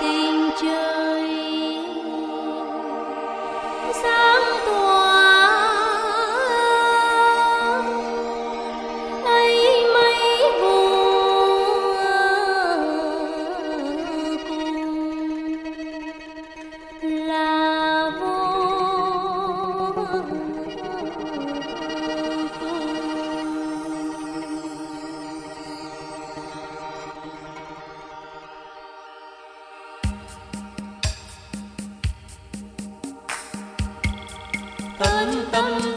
tình trời tâm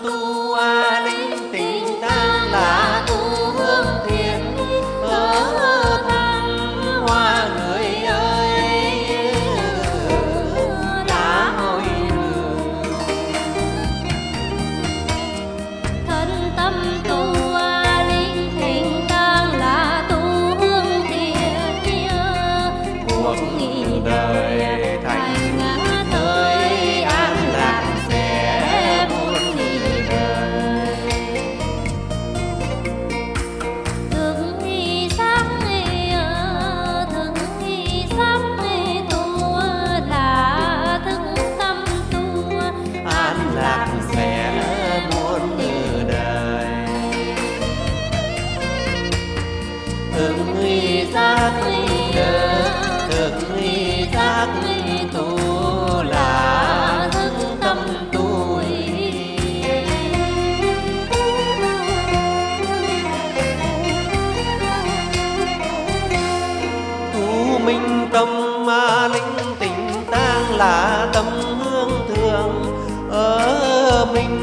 thực nguy giác được thực nguy giác tu là thức tâm tu tu minh tâm ma linh tỉnh tang là tâm hương thường ở mình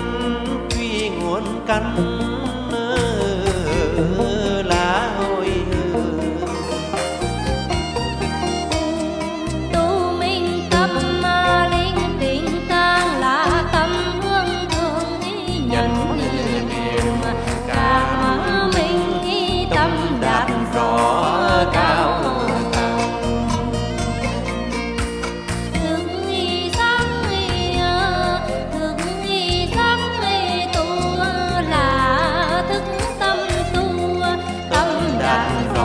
truy nguồn căn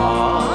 Oh.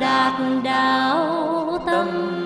đạt đạo tâm.